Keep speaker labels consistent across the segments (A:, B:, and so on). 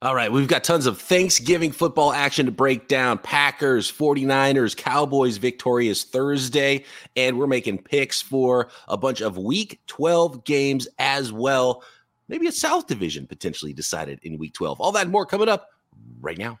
A: All right, we've got tons of Thanksgiving football action to break down. Packers, 49ers, Cowboys victorious Thursday, and we're making picks for a bunch of week 12 games as well. Maybe a South Division potentially decided in week 12. All that more coming up right now.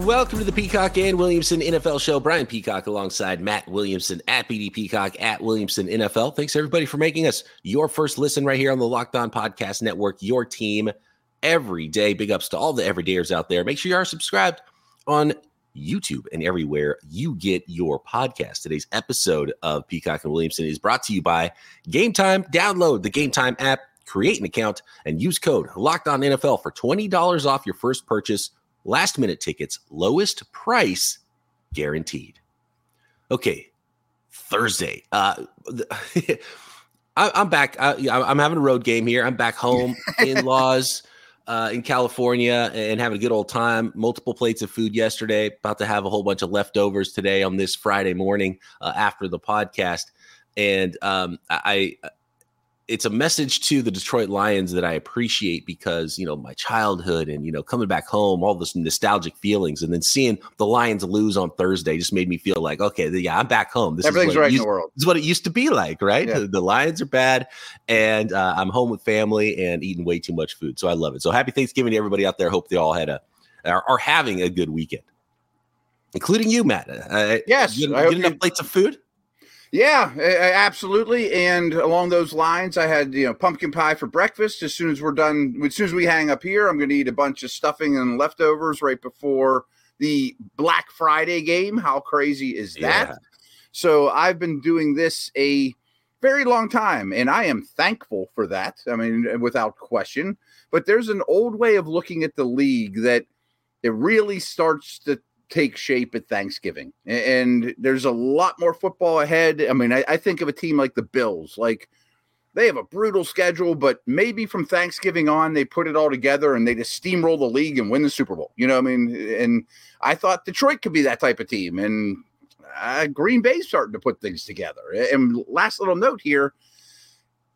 A: Welcome to the Peacock and Williamson NFL show. Brian Peacock alongside Matt Williamson at BD Peacock at Williamson NFL. Thanks everybody for making us your first listen right here on the Locked On Podcast Network, your team every day. Big ups to all the everydayers out there. Make sure you are subscribed on YouTube and everywhere you get your podcast. Today's episode of Peacock and Williamson is brought to you by Game Time. Download the Game Time app, create an account, and use code Locked On NFL for $20 off your first purchase last minute tickets, lowest price guaranteed. Okay, Thursday. Uh, I, am back. I, am having a road game here. I'm back home, in laws uh, in California, and having a good old time. Multiple plates of food yesterday. About to have a whole bunch of leftovers today on this Friday morning uh, after the podcast. And um, I, it's a message to the Detroit Lions that I appreciate because you know my childhood and you know coming back home, all this nostalgic feelings, and then seeing the Lions lose on Thursday just made me feel like okay, yeah, I'm back home.
B: This Everything's right
A: used,
B: in the world.
A: This is what it used to be like, right? Yeah. The, the, Lions are bad, and uh, I'm home with family and eating way too much food, so I love it. So happy Thanksgiving to everybody out there. Hope they all had a are, are having a good weekend, including you, Matt.
B: Uh, yes,
A: you, get enough plates of food.
B: Yeah, absolutely. And along those lines, I had you know pumpkin pie for breakfast. As soon as we're done, as soon as we hang up here, I'm going to eat a bunch of stuffing and leftovers right before the Black Friday game. How crazy is that? Yeah. So I've been doing this a very long time, and I am thankful for that. I mean, without question. But there's an old way of looking at the league that it really starts to take shape at Thanksgiving. And there's a lot more football ahead. I mean, I, I, think of a team like the Bills, like they have a brutal schedule, but maybe from Thanksgiving on, they put it all together and they just steamroll the league and win the Super Bowl. You know, I mean, and I thought Detroit could be that type of team. And uh, Green Bay's starting to put things together. And last little note here.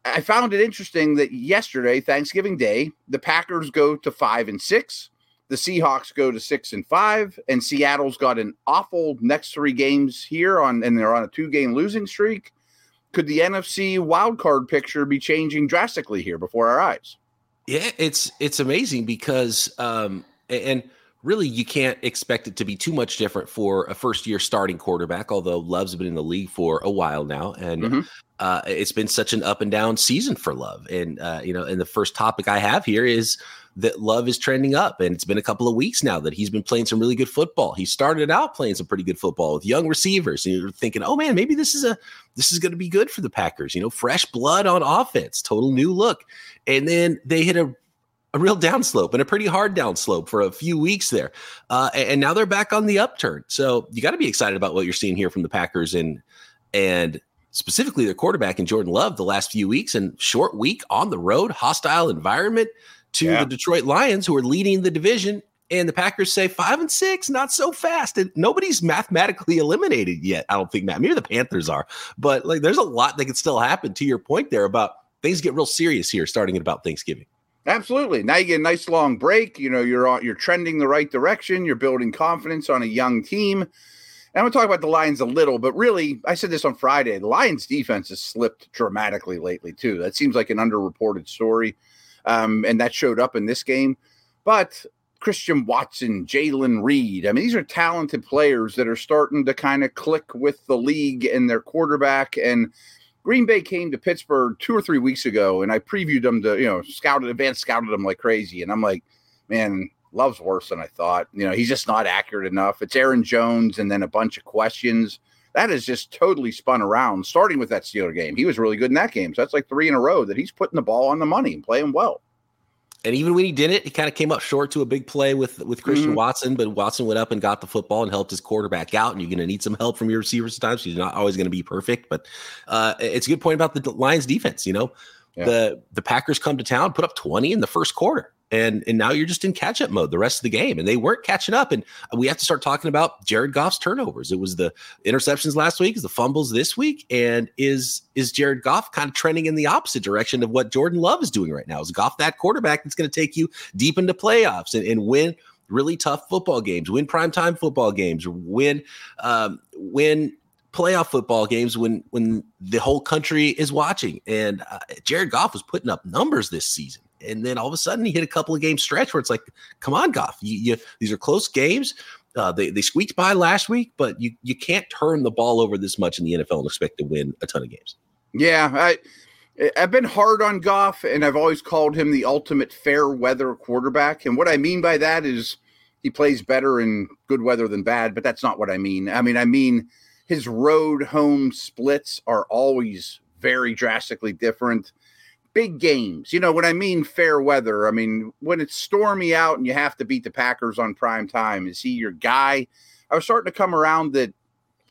B: I found it interesting that yesterday, Thanksgiving Day, the Packers go to five and six the Seahawks go to six and five, and Seattle's got an awful next three games here on, and they're on a two-game losing streak. Could the NFC wildcard picture be changing drastically here before our eyes?
A: Yeah, it's it's amazing because um, and really you can't expect it to be too much different for a first year starting quarterback. Although Love's been in the league for a while now, and mm-hmm. uh, it's been such an up and down season for Love. And uh, you know, and the first topic I have here is that Love is trending up. And it's been a couple of weeks now that he's been playing some really good football. He started out playing some pretty good football with young receivers. And you're thinking, oh man, maybe this is a this is going to be good for the Packers. You know, fresh blood on offense, total new look. And then they hit a a real downslope and a pretty hard downslope for a few weeks there. Uh, and now they're back on the upturn. So you got to be excited about what you're seeing here from the Packers and and specifically their quarterback in Jordan Love the last few weeks and short week on the road, hostile environment to yeah. the Detroit Lions, who are leading the division. And the Packers say five and six, not so fast. And nobody's mathematically eliminated yet. I don't think Matt. Maybe the Panthers are, but like there's a lot that could still happen. To your point there about things get real serious here starting at about Thanksgiving.
B: Absolutely. Now you get a nice long break. You know, you're on, you're trending the right direction. You're building confidence on a young team. And I'm going to talk about the Lions a little, but really, I said this on Friday. The Lions defense has slipped dramatically lately, too. That seems like an underreported story um, and that showed up in this game. But Christian Watson, Jayden Reed, I mean, these are talented players that are starting to kind of click with the league and their quarterback. And Green Bay came to Pittsburgh two or three weeks ago, and I previewed them to, you know, scouted, advanced scouted them like crazy. And I'm like, man, Love's worse than I thought. You know, he's just not accurate enough. It's Aaron Jones and then a bunch of questions that has just totally spun around, starting with that Steeler game. He was really good in that game. So that's like three in a row that he's putting the ball on the money and playing well.
A: and even when he did it, he kind of came up short to a big play with with Christian mm-hmm. Watson. But Watson went up and got the football and helped his quarterback out. And you're going to need some help from your receivers sometimes. He's not always going to be perfect, but uh, it's a good point about the Lions defense. You know, yeah. the the Packers come to town, put up 20 in the first quarter and and now you're just in catch up mode the rest of the game and they weren't catching up and we have to start talking about Jared Goff's turnovers. It was the interceptions last week is the fumbles this week and is is Jared Goff kind of trending in the opposite direction of what Jordan Love is doing right now? Is Goff that quarterback that's going to take you deep into playoffs and, and win really tough football games win primetime football games win um, win playoff football games when when the whole country is watching? And uh, Jared Goff was putting up numbers this season and then all of a sudden he hit a couple of game stretch where it's like, come on, Goff, you, you, these are close games. Uh, they they squeaked by last week, but you you can't turn the ball over this much in the NFL and expect to win a ton of games.
B: Yeah, I I've been hard on Goff, and I've always called him the ultimate fair weather quarterback. And what I mean by that is he plays better in good weather than bad, but that's not what I mean. I mean I mean his road home splits are always very drastically different big games. You know, when I mean fair weather, I mean when it's stormy out and you have to beat the Packers on prime time. Is he your guy? I was starting to come around that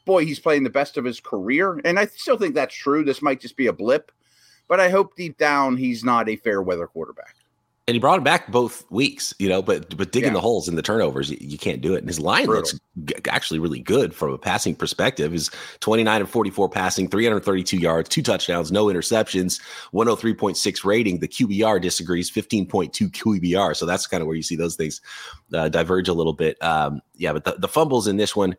B: boy, he's playing the best of his career. And I still think that's true. This might just be a blip, but I hope deep down he's not a fair weather quarterback
A: and he brought him back both weeks, you know, but but digging yeah. the holes in the turnovers, you, you, can't do it. And his line Brutal. looks g- actually really good from a passing perspective. Is 29 and 44 passing, 332 yards, two touchdowns, no interceptions, 103.6 rating. The QBR disagrees, 15.2 QBR. So that's kind of where you see those things uh, diverge a little bit. Um, yeah, but the, the fumbles in this one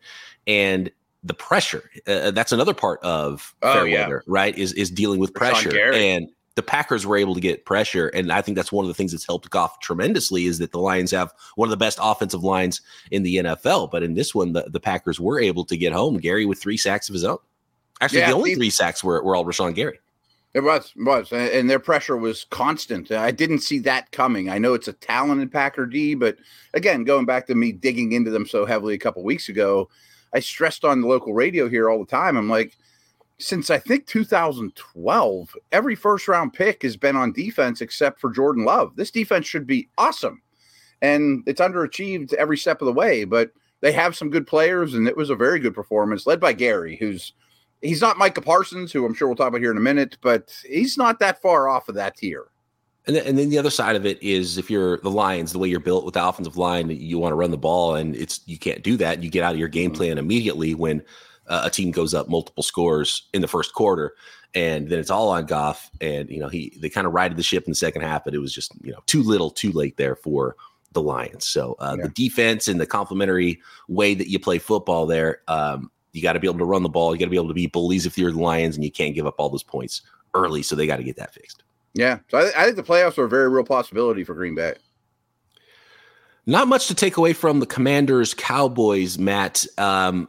A: and the pressure uh, that's another part of oh, yeah. weather, right? Is is dealing with pressure and the Packers were able to get pressure, and I think that's one of the things that's helped Goff tremendously is that the Lions have one of the best offensive lines in the NFL. But in this one, the, the Packers were able to get home. Gary with three sacks of his own. Actually, yeah, the only three sacks were, were all Rashan Gary.
B: It was, was, and their pressure was constant. I didn't see that coming. I know it's a talented Packer D, but again, going back to me digging into them so heavily a couple weeks ago, I stressed on the local radio here all the time. I'm like, since I think 2012, every first round pick has been on defense except for Jordan Love. This defense should be awesome. And it's underachieved every step of the way, but they have some good players, and it was a very good performance led by Gary, who's he's not Micah Parsons, who I'm sure we'll talk about here in a minute, but he's not that far off of that tier.
A: And then, and then the other side of it is if you're the Lions, the way you're built with the offensive line, you want to run the ball, and it's you can't do that. You get out of your game mm-hmm. plan immediately when uh, a team goes up multiple scores in the first quarter, and then it's all on Goff. And you know he they kind of righted the ship in the second half, but it was just you know too little, too late there for the Lions. So uh, yeah. the defense and the complementary way that you play football there, um, you got to be able to run the ball. You got to be able to be bullies if you're the Lions, and you can't give up all those points early. So they got to get that fixed.
B: Yeah, so I, I think the playoffs are a very real possibility for Green Bay.
A: Not much to take away from the Commanders Cowboys, Matt. Um,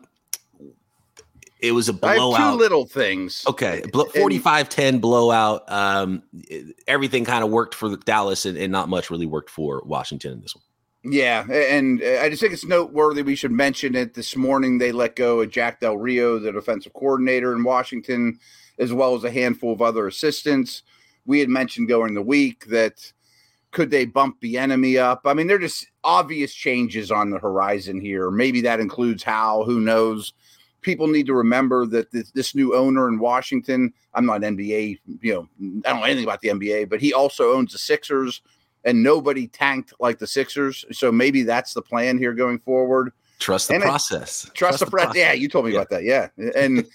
A: it was a blowout.
B: two little things.
A: Okay. 45 10 blowout. Um, everything kind of worked for Dallas and, and, not much really worked for Washington in this one.
B: Yeah. And I just think it's noteworthy. We should mention it this morning. They let go of Jack Del Rio, the defensive coordinator in Washington, as well as a handful of other assistants. We had mentioned during the week that could they bump the enemy up? I mean, they're just obvious changes on the horizon here. Maybe that includes how, who knows people need to remember that this, this, new owner in Washington, I'm not NBA, you know, I don't know anything about the NBA, but he also owns the Sixers and nobody tanked like the Sixers. So maybe that's the plan here going forward.
A: Trust the and process.
B: trust, trust, the, the process. Yeah, you told me yeah. about that. Yeah. And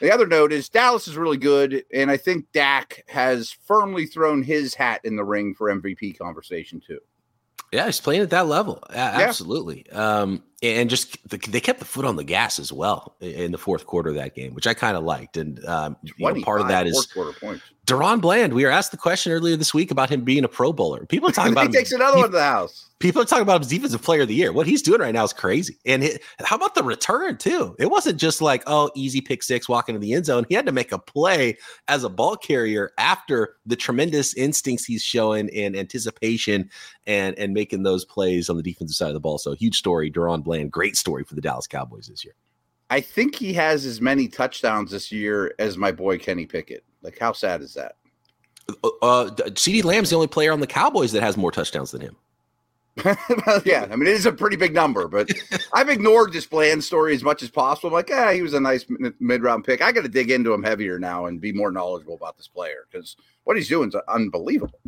B: the other note is Dallas is really good. And I think Dak has firmly thrown his hat in the ring for MVP conversation too.
A: Yeah, he's playing at that level. absolutely. Yeah. Um, and just the, they kept the foot on the gas as well in the fourth quarter of that game, which I kind of liked. And um, you know, part of that is DaRon Bland. We were asked the question earlier this week about him being a Pro Bowler. People are talking about him.
B: he
A: him,
B: takes another he, one to the house.
A: People are talking about him as defensive player of the year. What he's doing right now is crazy. And it, how about the return too? It wasn't just like oh easy pick six walking into the end zone. He had to make a play as a ball carrier after the tremendous instincts he's showing and anticipation and and making those plays on the defensive side of the ball. So huge story, DaRon Bland. Great story for the Dallas Cowboys this year.
B: I think he has as many touchdowns this year as my boy Kenny Pickett. Like, how sad is that?
A: Uh, uh CeeDee Lamb's the only player on the Cowboys that has more touchdowns than him.
B: yeah, I mean it is a pretty big number, but I've ignored this Bland story as much as possible. I'm like, yeah, he was a nice mid round pick. I got to dig into him heavier now and be more knowledgeable about this player because what he's doing is unbelievable.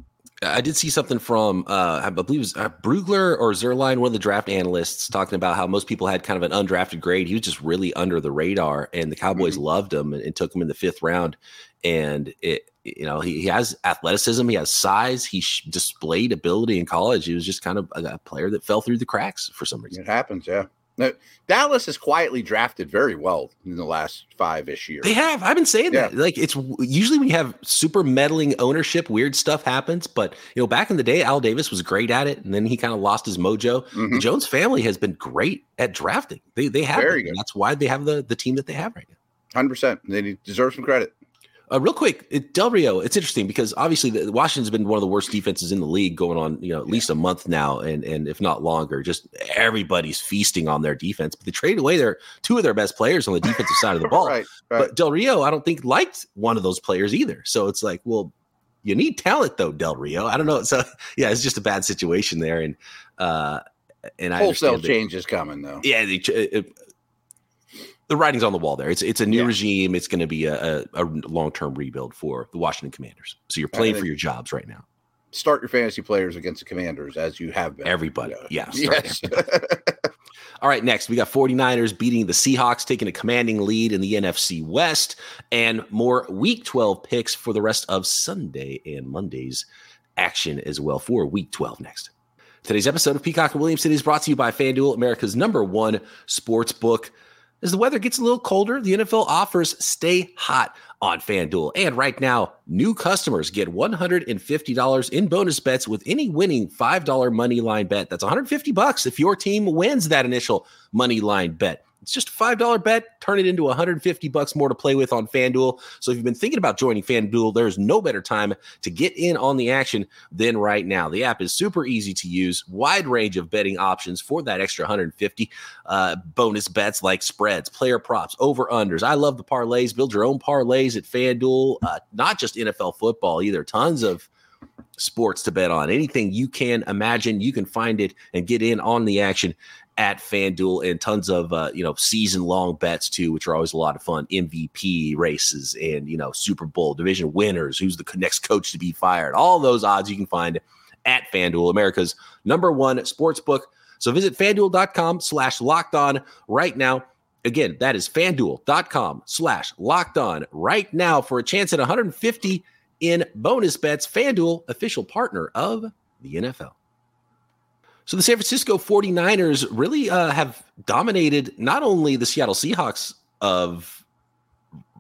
A: I did see something from uh, I believe it was uh, Brugler or Zierlein, one of the draft analysts, talking about how most people had kind of an undrafted grade. He was just really under the radar, and the Cowboys mm-hmm. loved him and, and, took him in the fifth round. And it, you know, he, he has athleticism, he has size, he sh- displayed ability in college. He was just kind of a, a, player that fell through the cracks for some reason.
B: It happens, yeah. Now, Dallas has quietly drafted very well in the last five ish years.
A: They have. I've been saying yeah. that. Like it's usually we have super meddling ownership, weird stuff happens. But you know, back in the day, Al Davis was great at it, and then he kind of lost his mojo. Mm-hmm. The Jones family has been great at drafting. They they have. Very good. That's why they have the the team that they have right now.
B: Hundred percent. They deserve some credit.
A: Uh, real quick, it, Del Rio, it's interesting because obviously the, Washington's been one of the worst defenses in the league going on, you know, at least a month now, and and if not longer. Just everybody's feasting on their defense, but they traded away their two of their best players on the defensive side of the ball. right, right. But Del Rio, I don't think liked one of those players either. So it's like, well, you need talent though, Del Rio. I don't know. So yeah, it's just a bad situation there, and uh, and
B: I wholesale change is coming though.
A: Yeah, they, it, the writing's on the wall there. It's it's a new yeah. regime. It's going to be a, a, a long term rebuild for the Washington Commanders. So you're playing for your jobs right now.
B: Start your fantasy players against the Commanders as you have been.
A: Everybody, yeah. yeah yes. All right, next we got 49ers beating the Seahawks, taking a commanding lead in the NFC West, and more Week 12 picks for the rest of Sunday and Monday's action as well for Week 12 next. Today's episode of Peacock and Williamson is brought to you by FanDuel, America's number one sports book. As the weather gets a little colder, the NFL offers stay hot on FanDuel. And right now, new customers get $150 in bonus bets with any winning $5 money line bet. That's 150 bucks if your team wins that initial money line bet. It's just a $5 bet. Turn it into 150 bucks more to play with on FanDuel. So if you've been thinking about joining FanDuel, there's no better time to get in on the action than right now. The app is super easy to use, wide range of betting options for that extra 150 uh, bonus bets like spreads, player props, over unders. I love the parlays. Build your own parlays at FanDuel, uh, not just NFL football either. Tons of sports to bet on. Anything you can imagine, you can find it and get in on the action at FanDuel and tons of uh, you know season long bets too, which are always a lot of fun. MVP races and you know Super Bowl division winners. Who's the next coach to be fired? All those odds you can find at FanDuel, America's number one sports book. So visit fanduel.com slash locked on right now. Again, that is fanduel.com slash locked on right now for a chance at 150 in bonus bets. FanDuel, official partner of the NFL. So the San Francisco 49ers really uh, have dominated not only the Seattle Seahawks of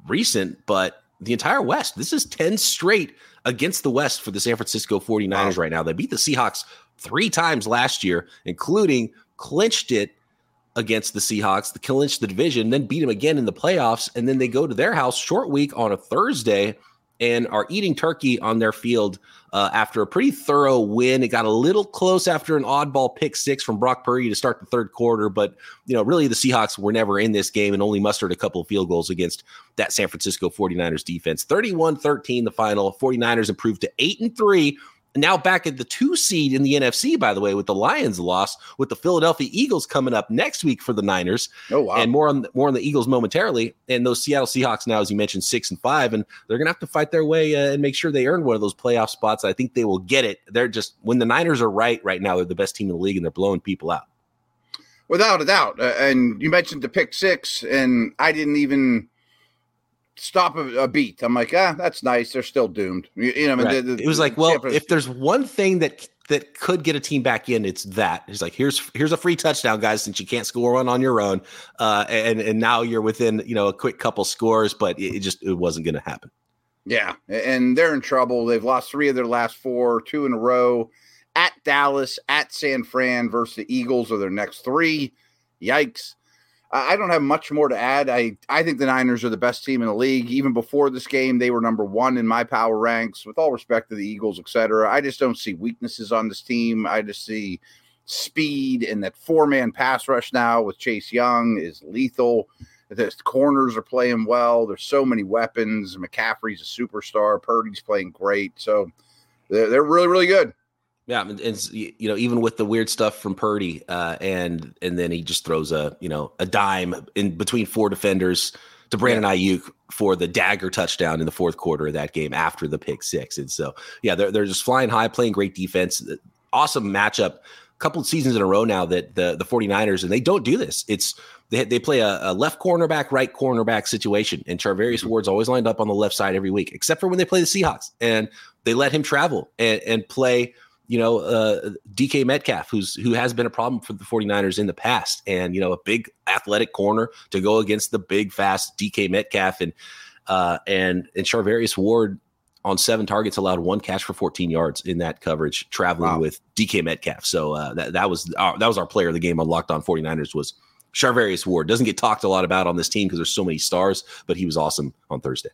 A: recent, but the entire West. This is 10 straight against the West for the San Francisco 49ers wow. right now. They beat the Seahawks three times last year, including clinched it against the Seahawks, the clinched the division, then beat them again in the playoffs. And then they go to their house short week on a Thursday and are eating turkey on their field uh, after a pretty thorough win. It got a little close after an oddball pick six from Brock Purdy to start the third quarter, but you know, really the Seahawks were never in this game and only mustered a couple of field goals against that San Francisco 49ers defense. 31-13 the final. 49ers improved to 8 and 3 now back at the two seed in the NFC, by the way, with the Lions loss, with the Philadelphia Eagles coming up next week for the Niners. Oh wow! And more on more on the Eagles momentarily. And those Seattle Seahawks now, as you mentioned, six and five, and they're gonna have to fight their way uh, and make sure they earn one of those playoff spots. I think they will get it. They're just when the Niners are right right now, they're the best team in the league, and they're blowing people out.
B: Without a doubt. Uh, and you mentioned the pick six, and I didn't even stop a, a, beat. I'm like, ah, that's nice. They're still doomed. You, you know,
A: right. the, the, it was like, well, if there's one thing that that could get a team back in, it's that. He's like, here's here's a free touchdown, guys, since you can't score one on your own, uh, and and now you're within you know a quick couple scores, but it, it just it wasn't going to happen.
B: Yeah, and they're in trouble. They've lost three of their last four, two in a row at Dallas, at San Fran versus the Eagles are their next three. Yikes. I don't have much more to add. I, I think the Niners are the best team in the league. Even before this game, they were number one in my power ranks. With all respect to the Eagles, etc., I just don't see weaknesses on this team. I just see speed and that four man pass rush now with Chase Young is lethal. The corners are playing well. There's so many weapons. McCaffrey's a superstar. Purdy's playing great. So they're, they're really, really good.
A: Yeah, and, and, you know, even with the weird stuff from Purdy, uh, and and then he just throws a you know a dime in between four defenders to Brandon Aiyuk for the dagger touchdown in the fourth quarter of that game after the pick six. And so, yeah, they're they're just flying high, playing great defense. Awesome matchup. A couple of seasons in a row now that the the 49ers and they don't do this. It's they, they play a, a left cornerback, right cornerback situation, and Charvarius mm-hmm. Ward's always lined up on the left side every week, except for when they play the Seahawks, and they let him travel and, and play you know, uh, DK Metcalf, who's who has been a problem for the 49ers in the past, and you know, a big athletic corner to go against the big, fast DK Metcalf and uh, and and Charvarius Ward on seven targets allowed one catch for 14 yards in that coverage, traveling wow. with DK Metcalf. So uh, that that was our, that was our player of the game on Locked On 49ers was Charvarius Ward. Doesn't get talked a lot about on this team because there's so many stars, but he was awesome on Thursday.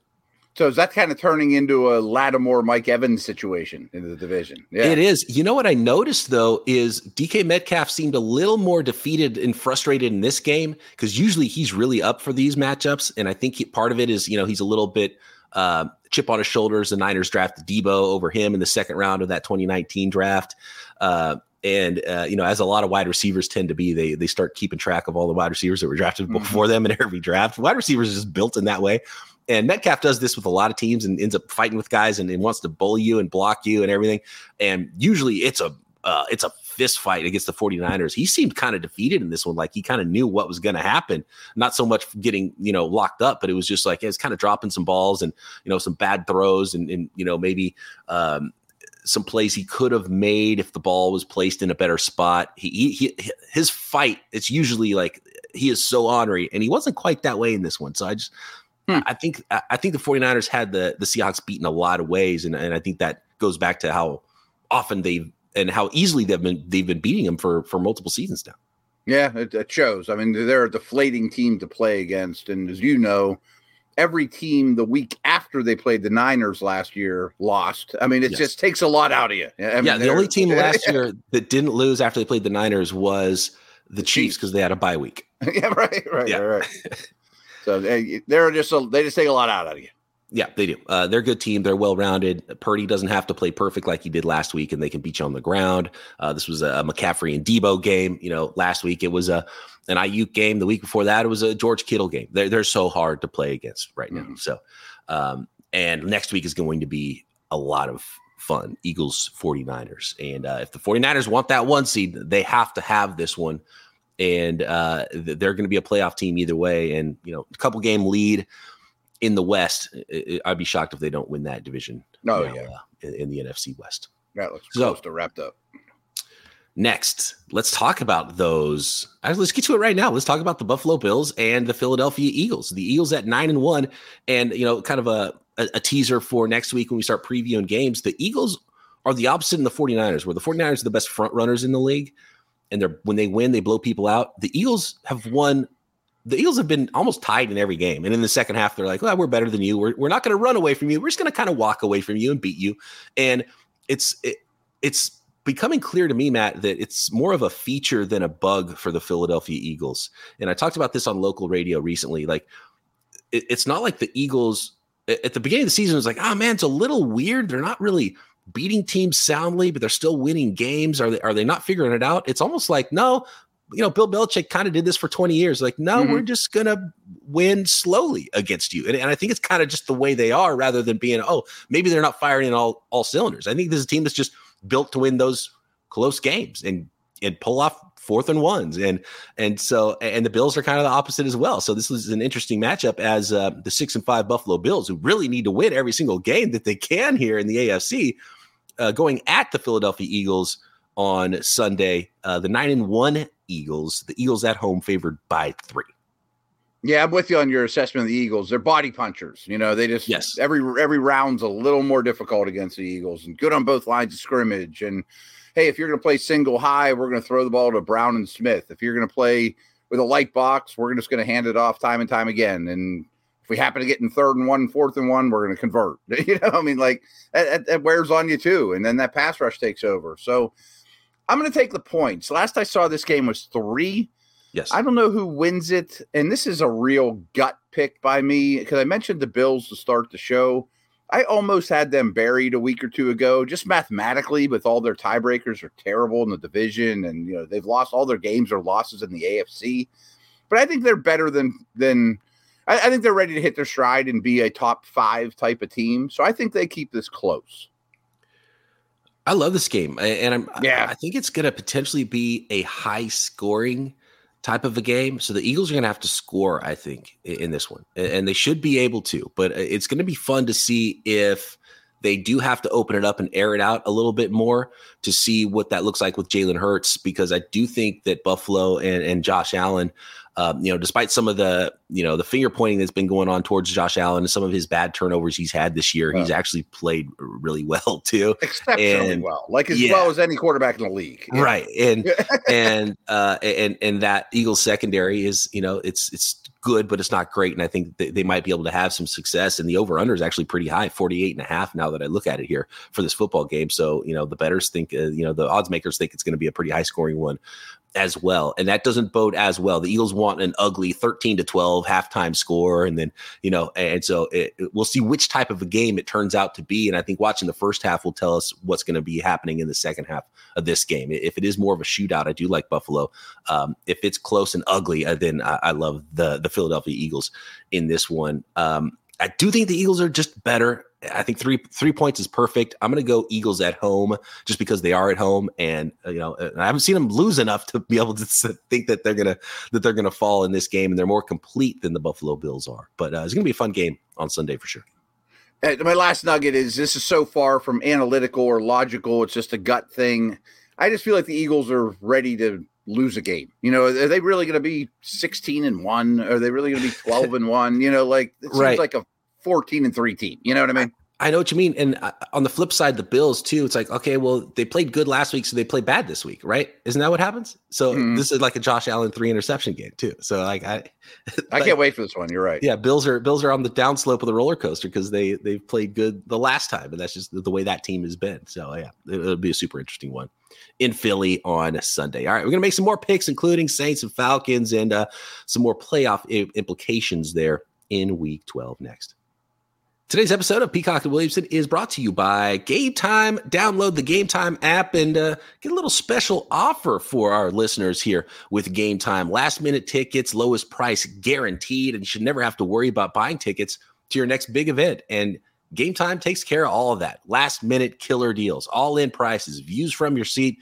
B: So is that kind of turning into a Lattimore Mike Evans situation in the division?
A: Yeah. It is. You know what I noticed though is DK Metcalf seemed a little more defeated and frustrated in this game because usually he's really up for these matchups, and I think he, part of it is you know he's a little bit uh, chip on his shoulders. The Niners drafted Deebo over him in the second round of that 2019 draft. Uh, and uh, you know, as a lot of wide receivers tend to be, they they start keeping track of all the wide receivers that were drafted mm-hmm. before them in every draft. Wide receivers is just built in that way. And Metcalf does this with a lot of teams and ends up fighting with guys and, and wants to bully you and block you and everything. And usually it's a uh, it's a fist fight against the 49ers. He seemed kind of defeated in this one. Like he kind of knew what was going to happen. Not so much getting, you know, locked up, but it was just like, it's kind of dropping some balls and, you know, some bad throws and, and you know, maybe, um, some plays he could have made if the ball was placed in a better spot. He, he, he his fight, it's usually like he is so ornery, and he wasn't quite that way in this one. So I just Hmm. I think I think the 49ers had the the Seahawks beaten a lot of ways, and, and I think that goes back to how often they've and how easily they've been they've been beating them for for multiple seasons now.
B: Yeah, it, it shows. I mean, they're a deflating team to play against, and as you know, every team the week after they played the Niners last year lost. I mean, it yes. just takes a lot out of you. I mean,
A: yeah, the only team last year that didn't lose after they played the Niners was the Chiefs because they had a bye week.
B: yeah, right, right, yeah. right. right. So they, they're just a, they just take a lot out of you.
A: Yeah, they do. Uh, they're a good team. They're well rounded. Purdy doesn't have to play perfect like he did last week, and they can beat you on the ground. Uh, this was a McCaffrey and Deebo game. You know, last week it was a an Aiyuk game. The week before that it was a George Kittle game. They're they're so hard to play against right now. Mm-hmm. So, um, and next week is going to be a lot of fun. Eagles 49ers. And uh, if the 49ers want that one seed, they have to have this one and uh, they're going to be a playoff team either way. And you know, a couple game lead in the West. I'd be shocked if they don't win that division.
B: No, now, yeah, uh,
A: in, in, the NFC West.
B: That looks so, close to wrapped up.
A: Next, let's talk about those. Let's get to it right now. Let's talk about the Buffalo Bills and the Philadelphia Eagles. The Eagles at nine and one, and you know, kind of a, a, a teaser for next week when we start previewing games. The Eagles are the opposite in the 49ers, where the 49ers are the best front runners in the league and they're when they win, they blow people out. The Eagles have won. The Eagles have been almost tied in every game, and in the second half, they're like, "Well, we're better than you. We're, we're not going to run away from you. We're just going to kind of walk away from you and beat you." And it's it, it's becoming clear to me, Matt, that it's more of a feature than a bug for the Philadelphia Eagles. And I talked about this on local radio recently. Like, it, it's not like the Eagles at the beginning of the season was like, "Oh man, it's a little weird. They're not really." beating teams soundly, but they're still winning games? Are they are they not figuring it out? It's almost like no, you know, Bill Belichick kind of did this for 20 years. Like, no, mm-hmm. we're just gonna win slowly against you. And, and I think it's kind of just the way they are, rather than being, oh, maybe they're not firing in all all cylinders. I think this is a team that's just built to win those close games and and pull off fourth and ones and and so and the bills are kind of the opposite as well so this is an interesting matchup as uh, the six and five buffalo bills who really need to win every single game that they can here in the afc uh, going at the Philadelphia Eagles on Sunday. Uh, the nine and one Eagles, the Eagles at home favored by three.
B: Yeah, I'm with you on your assessment of the Eagles. They're body punchers. You know, they just
A: yes.
B: every every round's a little more difficult against the Eagles, and good on both lines of scrimmage. And hey, if you're going to play single high, we're going to throw the ball to Brown and Smith. If you're going to play with a light box, we're just going to hand it off time and time again. And if we happen to get in third and one, fourth and one, we're going to convert. you know, I mean, like that, wears on you too, and then that pass rush takes over. So I'm going to take the points. Last I saw this game was three.
A: Yes.
B: I don't know who wins it, and this is a real gut pick by me because I mentioned the Bills to start the show. I almost had them buried a week or two ago, just mathematically, with all their tiebreakers are terrible in the division, and you know they've lost all their games or losses in the AFC. But I think they're better than than I, I think they're ready to hit their stride and be a top five type of team. So I think they keep this close.
A: I love this game, and I'm
B: yeah.
A: I think it's going to potentially be a high scoring type of a game. So the Eagles are going to have to score, I think, in this one, and they should be able to. But uh, it's going to be fun to see if they do have to open it up and air it out a little bit more to see what that looks like with Jalen Hurts, because I do think that Buffalo and, and Josh Allen um, you know, despite some of the, you know, the finger pointing that's been going on towards Josh Allen and some of his bad turnovers he's had this year, he's actually played really well too.
B: Exceptionally and, well, like as yeah. well as any quarterback in the league.
A: Yeah. Right. And, and, uh, and, and that Eagles secondary is, you know, it's, it's good, but it's not great. And I think they, they might be able to have some success. And the over under is actually pretty high, 48 and a half now that I look at it here for this football game. So, you know, the bettors think, uh, you know, the odds makers think it's going to be a pretty high scoring one as well. And that doesn't bode as well. The Eagles want an ugly 13 to 12 halftime score. And then, you know, and so it, we'll see which type of a game it turns out to be. And I think watching the first half will tell us what's going to be happening in the second half of this game. If it is more of a shootout, I do like Buffalo. Um, if it's close and ugly, uh, then I, I, love the, the Philadelphia Eagles in this one. Um, I do think the Eagles are just better. I think three three points is perfect. I'm going to go Eagles at home just because they are at home, and uh, you know I haven't seen them lose enough to be able to think that they're gonna that they're gonna fall in this game, and they're more complete than the Buffalo Bills are. But uh, it's going to be a fun game on Sunday for sure.
B: my last nugget is this is so far from analytical or logical. It's just a gut thing. I just feel like the Eagles are ready to lose a game. You know, are they really going to be 16 and 1? Are they really going to be 12 and 1? You know, like it seems right. like a 14 and 3 team. You know what I mean?
A: I know what you mean. And uh, on the flip side, the Bills too, it's like, okay, well, they played good last week, so they play bad this week, right? Isn't that what happens? So mm-hmm. this is like a Josh Allen three interception game too. So like I
B: I can't wait for this one. You're right.
A: Yeah, Bills are Bills are on the downslope of the roller coaster because they they've played good the last time, and that's just the, way that team has been. So yeah, it, it'll be a super interesting one in Philly on Sunday. All right, we're gonna make some more picks, including Saints and Falcons, and uh, some more playoff implications there in Week 12 next. Today's episode of Peacock and Williamson is brought to you by Game Time. Download the Game Time app and uh, get a little special offer for our listeners here with Game Time. Last minute tickets, lowest price guaranteed, and you should never have to worry about buying tickets to your next big event. And Game Time takes care of all of that. Last minute killer deals, all in prices, views from your seat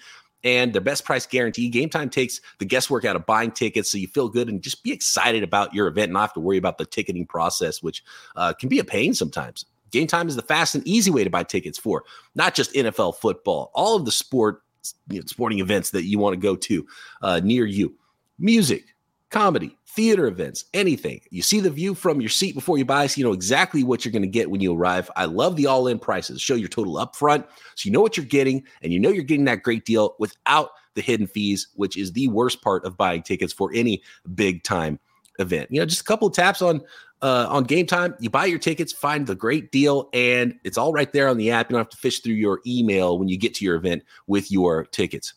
A: and the best price guarantee. Game time takes the guesswork out of buying tickets so you feel good and just be excited about your event and not have to worry about the ticketing process, which uh, can be a pain sometimes. Game time is the fast and easy way to buy tickets for not just NFL football, all of the sport you know, sporting events that you want to go to uh, near you. Music, comedy, theater events, anything. You see the view from your seat before you buy, so you know exactly what you're going to get when you arrive. I love the all in prices. Show your total upfront so you know what you're getting and you know you're getting that great deal without the hidden fees, which is the worst part of buying tickets for any big time event. You know, just a couple of taps on uh, on game time. You buy your tickets, find the great deal, and it's all right there on the app. You don't have to fish through your email when you get to your event with your tickets.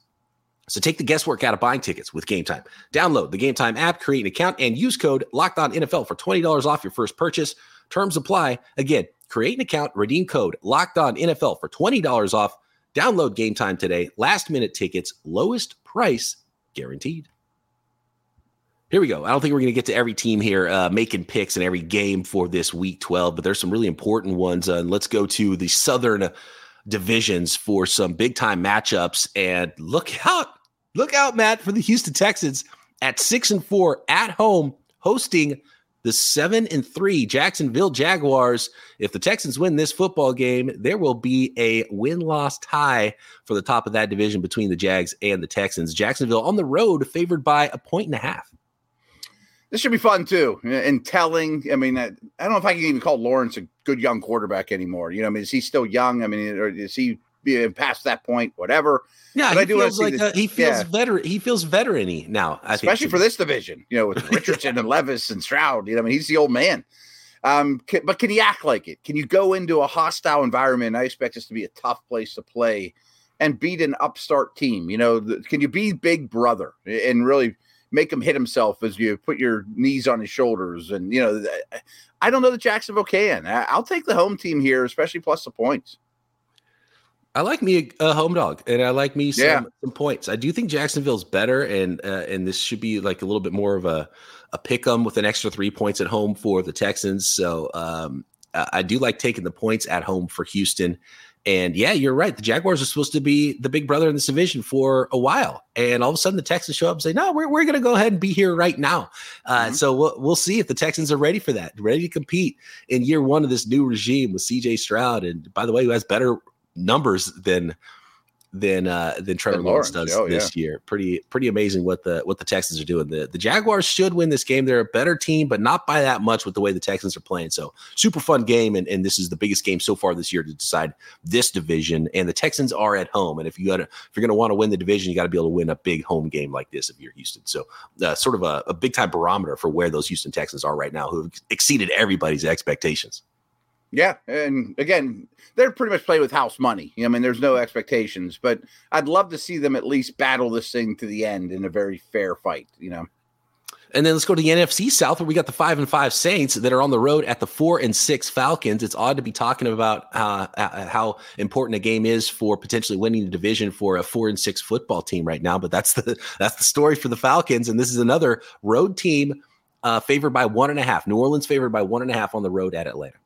A: So take the guesswork out of buying tickets with Game Time. Download the Game Time app, create an account, and use code Locked On NFL for twenty dollars off your first purchase. Terms apply. Again, create an account, redeem code Locked On NFL for twenty dollars off. Download Game Time today. Last minute tickets, lowest price guaranteed. Here we go. I don't think we're going to get to every team here uh, making picks in every game for this week 12, but there's some really important ones. Uh, let's go to the Southern divisions for some big time matchups. And look out Look out, Matt, for the Houston Texans at six and four at home, hosting the seven and three Jacksonville Jaguars. If the Texans win this football game, there will be a win loss tie for the top of that division between the Jags and the Texans. Jacksonville on the road, favored by a point and a half.
B: This should be fun too. And telling, I mean, I, I don't know if I can even call Lawrence a good young quarterback anymore. You know, I mean, is he still young? I mean, or is he past that point? Whatever.
A: Yeah, but he feels like a, he feels yeah. veteran. He feels veterany now,
B: I especially for this division. You know, with Richardson and Levis and Stroud. You know, I mean, he's the old man. Um, can, but can he act like it? Can you go into a hostile environment? I expect this to be a tough place to play and beat an upstart team. You know, the, can you be Big Brother and really make him hit himself as you put your knees on his shoulders. And, you know, I don't know that Jacksonville can. I'll take the home team here, especially plus the points.
A: I like me a, a, home dog, and I like me some, yeah. some points. I do think Jacksonville's better, and uh, and this should be like a little bit more of a a pick 'em with an extra three points at home for the Texans. So um, I do like taking the points at home for Houston. And yeah, you're right. The Jaguars are supposed to be the big brother in this division for a while, and all of a sudden the Texans show up and say, "No, we're, we're going to go ahead and be here right now." Uh, mm-hmm. So we'll we'll see if the Texans are ready for that, ready to compete in year one of this new regime with C.J. Stroud, and by the way, who has better numbers than than uh than Trevor Lawrence, Lawrence does oh, this yeah. year. Pretty pretty amazing what the what the Texans are doing. The the Jaguars should win this game. They're a better team, but not by that much with the way the Texans are playing. So super fun game, and, and this is the biggest game so far this year to decide this division. And the Texans are at home, and if you got if you're going to want to win the division, you got to be able to win a big home game like this if you're Houston. So uh, sort of a, a big time barometer for where those Houston Texans are right now, who exceeded everybody's expectations.
B: Yeah, and again, they're pretty much playing with house money. I mean, there's no expectations, but I'd love to see them at least battle this thing to the end in a very fair fight. You know.
A: And then let's go to the NFC South, where we got the five and five Saints that are on the road at the four and six Falcons. It's odd to be talking about uh, uh, how important a game is for potentially winning the division for a four and six football team right now, but that's the that's the story for the Falcons. And this is another road team uh, favored by one and a half. New Orleans favored by one and a half on the road at Atlanta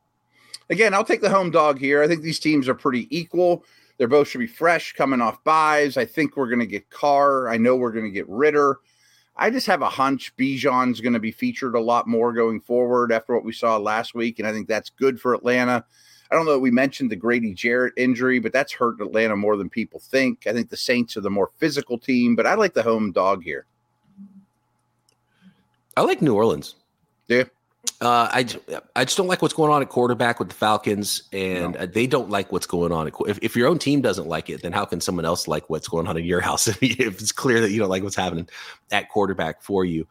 B: again, I'll take the home dog here. I think these teams are pretty equal. They're both should be fresh coming off byes. I think we're going to get Carr. I know we're going to get Ridder. I just have a hunch Bijan's going to be featured a lot more going forward after what we saw last week, and I think that's good for Atlanta. I don't know. We mentioned the Grady Jarrett injury, but that's hurt Atlanta more than people think. I think the Saints are the more physical team, but I like the home dog here.
A: I like New Orleans.
B: Yeah.
A: Uh, I I just don't like what's going on at quarterback with the Falcons, and no. Uh, they don't like what's going on. If, if your own team doesn't like it, then how can someone else like what's going on in your house? if it's clear that you don't like what's happening at quarterback for you,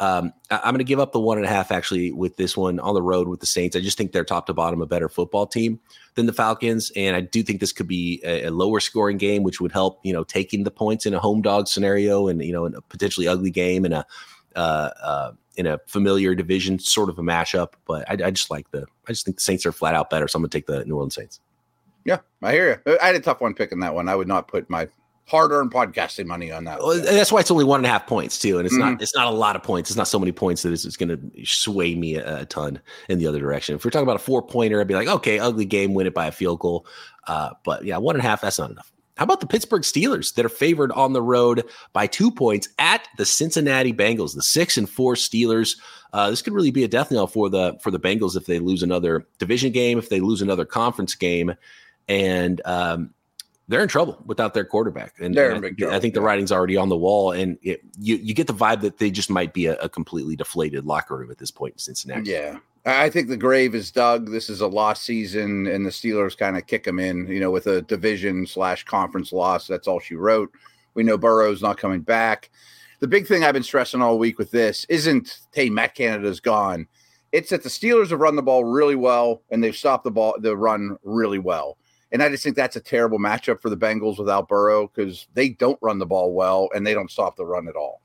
A: um, I, am going to give up the one and a half actually with this one on the road with the Saints. I just think they're top to bottom a better football team than the Falcons, and I do think this could be a, a lower scoring game, which would help you know taking the points in a home dog scenario, and you know in a potentially ugly game and a uh, uh, in a familiar division, sort of a mashup. But I, I, just like the, I just think the Saints are flat out better. So I'm gonna take the New Orleans Saints.
B: Yeah, I hear you. I had a tough one picking that one. I would not put my hard-earned podcasting money on that.
A: Well, that's why it's only one and a half points too, and it's mm-hmm. not it's not a lot of points. It's not so many points that it's, it's going to sway me a, a, ton in the other direction. If we're talking about a four-pointer, I'd be like, okay, ugly game, win it by a field goal. Uh, but yeah, one and a half, that's not enough. How about the Pittsburgh Steelers that are favored on the road by two points at the Cincinnati Bengals, the six and four Steelers? Uh, this could really be a death knell for the for the Bengals if they lose another division game, if they lose another conference game, and um, they're in trouble without their quarterback. And, I, I, think the writing's already on the wall, and it, you you get the vibe that they just might be a, a completely deflated locker room at this point in Cincinnati.
B: Yeah, I think the grave is dug. This is a lost season, and the Steelers kind of kick them in, you know, with a division slash conference loss. That's all she wrote. We know Burrow's not coming back. The big thing I've been stressing all week with this isn't, hey, Matt Canada's gone. It's that the Steelers have run the ball really well and they've stopped the ball, the run really well. And I just think that's a terrible matchup for the Bengals without Burrow because they don't run the ball well and they don't stop the run at all.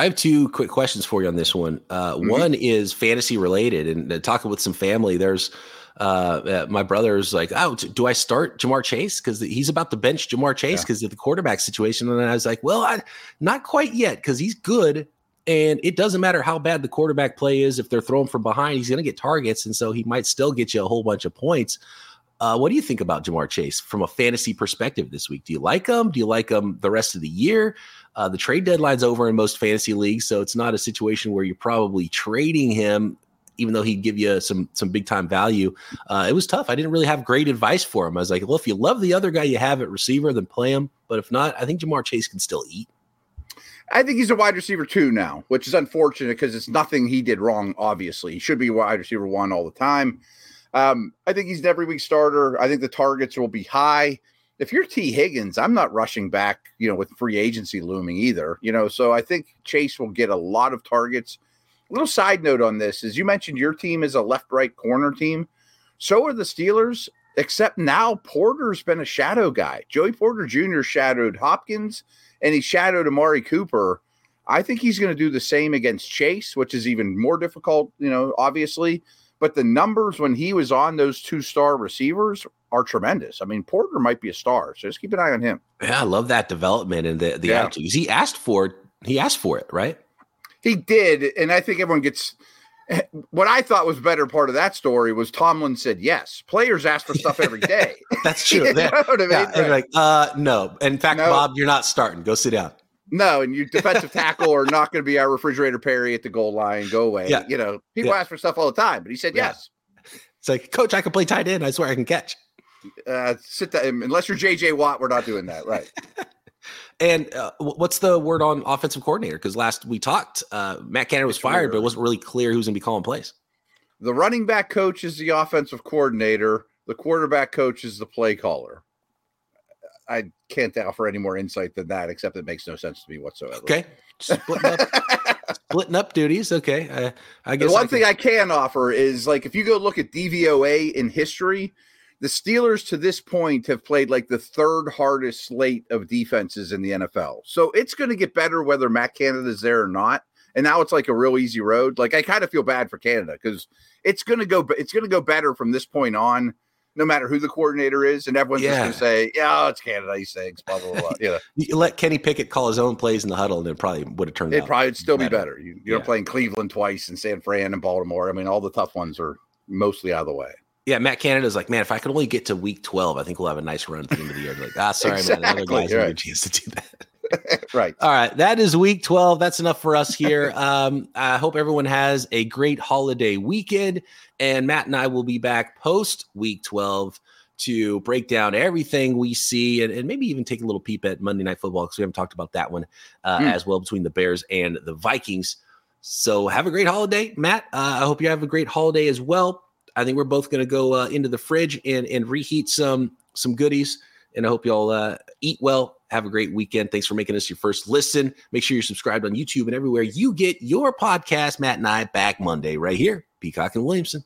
A: I have two quick questions for you on this one. Uh, mm-hmm. One is fantasy related, and uh, talking with some family. There's uh, uh my brother's like, oh, do I start Ja'Marr Chase because he's about to bench Ja'Marr Chase because yeah. of the quarterback situation? And I was like, well, I, not quite yet because he's good, and it doesn't matter how bad the quarterback play is. If they're throwing from behind, he's going to get targets, and so he might still get you a whole bunch of points. Uh, what do you think about Ja'Marr Chase from a fantasy perspective this week? Do you like him? Do you like him the rest of the year? Uh, the trade deadline's over in most fantasy leagues, so it's not a situation where you're probably trading him, even though he'd give you some some big time value. Uh, it was tough. I didn't really have great advice for him. I was like, well, if you love the other guy you have at receiver, then play him. But if not, I think Ja'Marr Chase can still eat.
B: I think he's a wide receiver two now, which is unfortunate because it's nothing he did wrong. Obviously, he should be wide receiver one all the time. Um, I think he's an every week starter. I think the targets will be high if you're Tee Higgins, I'm not rushing back, you know, with free agency looming either, you know. So I think Chase will get a lot of targets. A little side note on this is you mentioned your team is a left right corner team. So are the Steelers, except now Porter's been a shadow guy. Joey Porter Jr. shadowed Hopkins and he shadowed Amari Cooper. I think he's going to do the same against Chase, which is even more difficult, you know, obviously. But the numbers when he was on those two star receivers are tremendous. I mean, Porter might be a star, so just keep an eye on him.
A: Yeah, I love that development and the the
B: Yeah.
A: attitude. He asked for it. He asked for it, right?
B: He did, and I think everyone gets. What I thought was better part of that story was Tomlin said yes. Players ask for stuff every day.
A: That's true.
B: You know what I mean?
A: Yeah,
B: Right.
A: like, uh, no. In fact,
B: No.
A: Bob, you're not starting. Go sit down.
B: No, and you defensive tackle are not going to be our refrigerator Perry at the goal line. Go away.
A: Yeah.
B: You know, people
A: Yeah.
B: ask for stuff all the time, but he said yes.
A: It's like, Coach, I can play tight end. I swear I can catch.
B: Uh, sit that unless you're JJ Watt, we're not doing that. Right.
A: And uh, what's the word on offensive coordinator? Because last we talked, uh, Matt Canada was fired, but it wasn't really clear who's going to be calling plays.
B: The running back coach is the offensive coordinator. The quarterback coach is the play caller. I can't offer any more insight than that, except it makes no sense to me whatsoever.
A: Okay, splitting up, splitting up duties. Okay, uh, I guess
B: the one
A: I
B: thing I can offer is like if you go look at DVOA in history, the Steelers to this point have played like the third hardest slate of defenses in the NFL. So it's going to get better whether Matt Canada's there or not. And now it's like a real easy road. Like I kind of feel bad for Canada because it's going to go. It's going to go better from this point on, no matter who the coordinator is, and everyone's just going to say, "Yeah, oh, it's Canada." He thinks, blah blah blah. Yeah,
A: you let Kenny Pickett call his own plays in the huddle, and it probably would have turned
B: it probably would still be
A: better.
B: better. You, you're
A: Yeah.
B: playing Cleveland twice and San Fran and Baltimore. I mean, all the tough ones are mostly out of the way.
A: Yeah, Matt Canada's like, man, if I could only get to week twelve, I think we'll have a nice run at the end of the year. Like, ah, sorry, man, another
B: Exactly,
A: guy's
B: right.
A: a chance to do that.
B: right.
A: All right, that is week 12. That's enough for us here. Um, I hope everyone has a great holiday weekend. And Matt and I will be back post week 12 to break down everything we see and, and maybe even take a little peep at Monday Night Football because we haven't talked about that one uh,
B: Hmm.
A: as well between the Bears and the Vikings. So have a great holiday, Matt. Uh, I hope you have a great holiday as well. I think we're both going to go uh, into the fridge and, and reheat some some goodies. And I hope y'all uh, eat well. Have a great weekend. Thanks for making us your first listen. Make sure you're subscribed on YouTube and everywhere you get your podcast. Matt and I back Monday right here. Peacock and Williamson.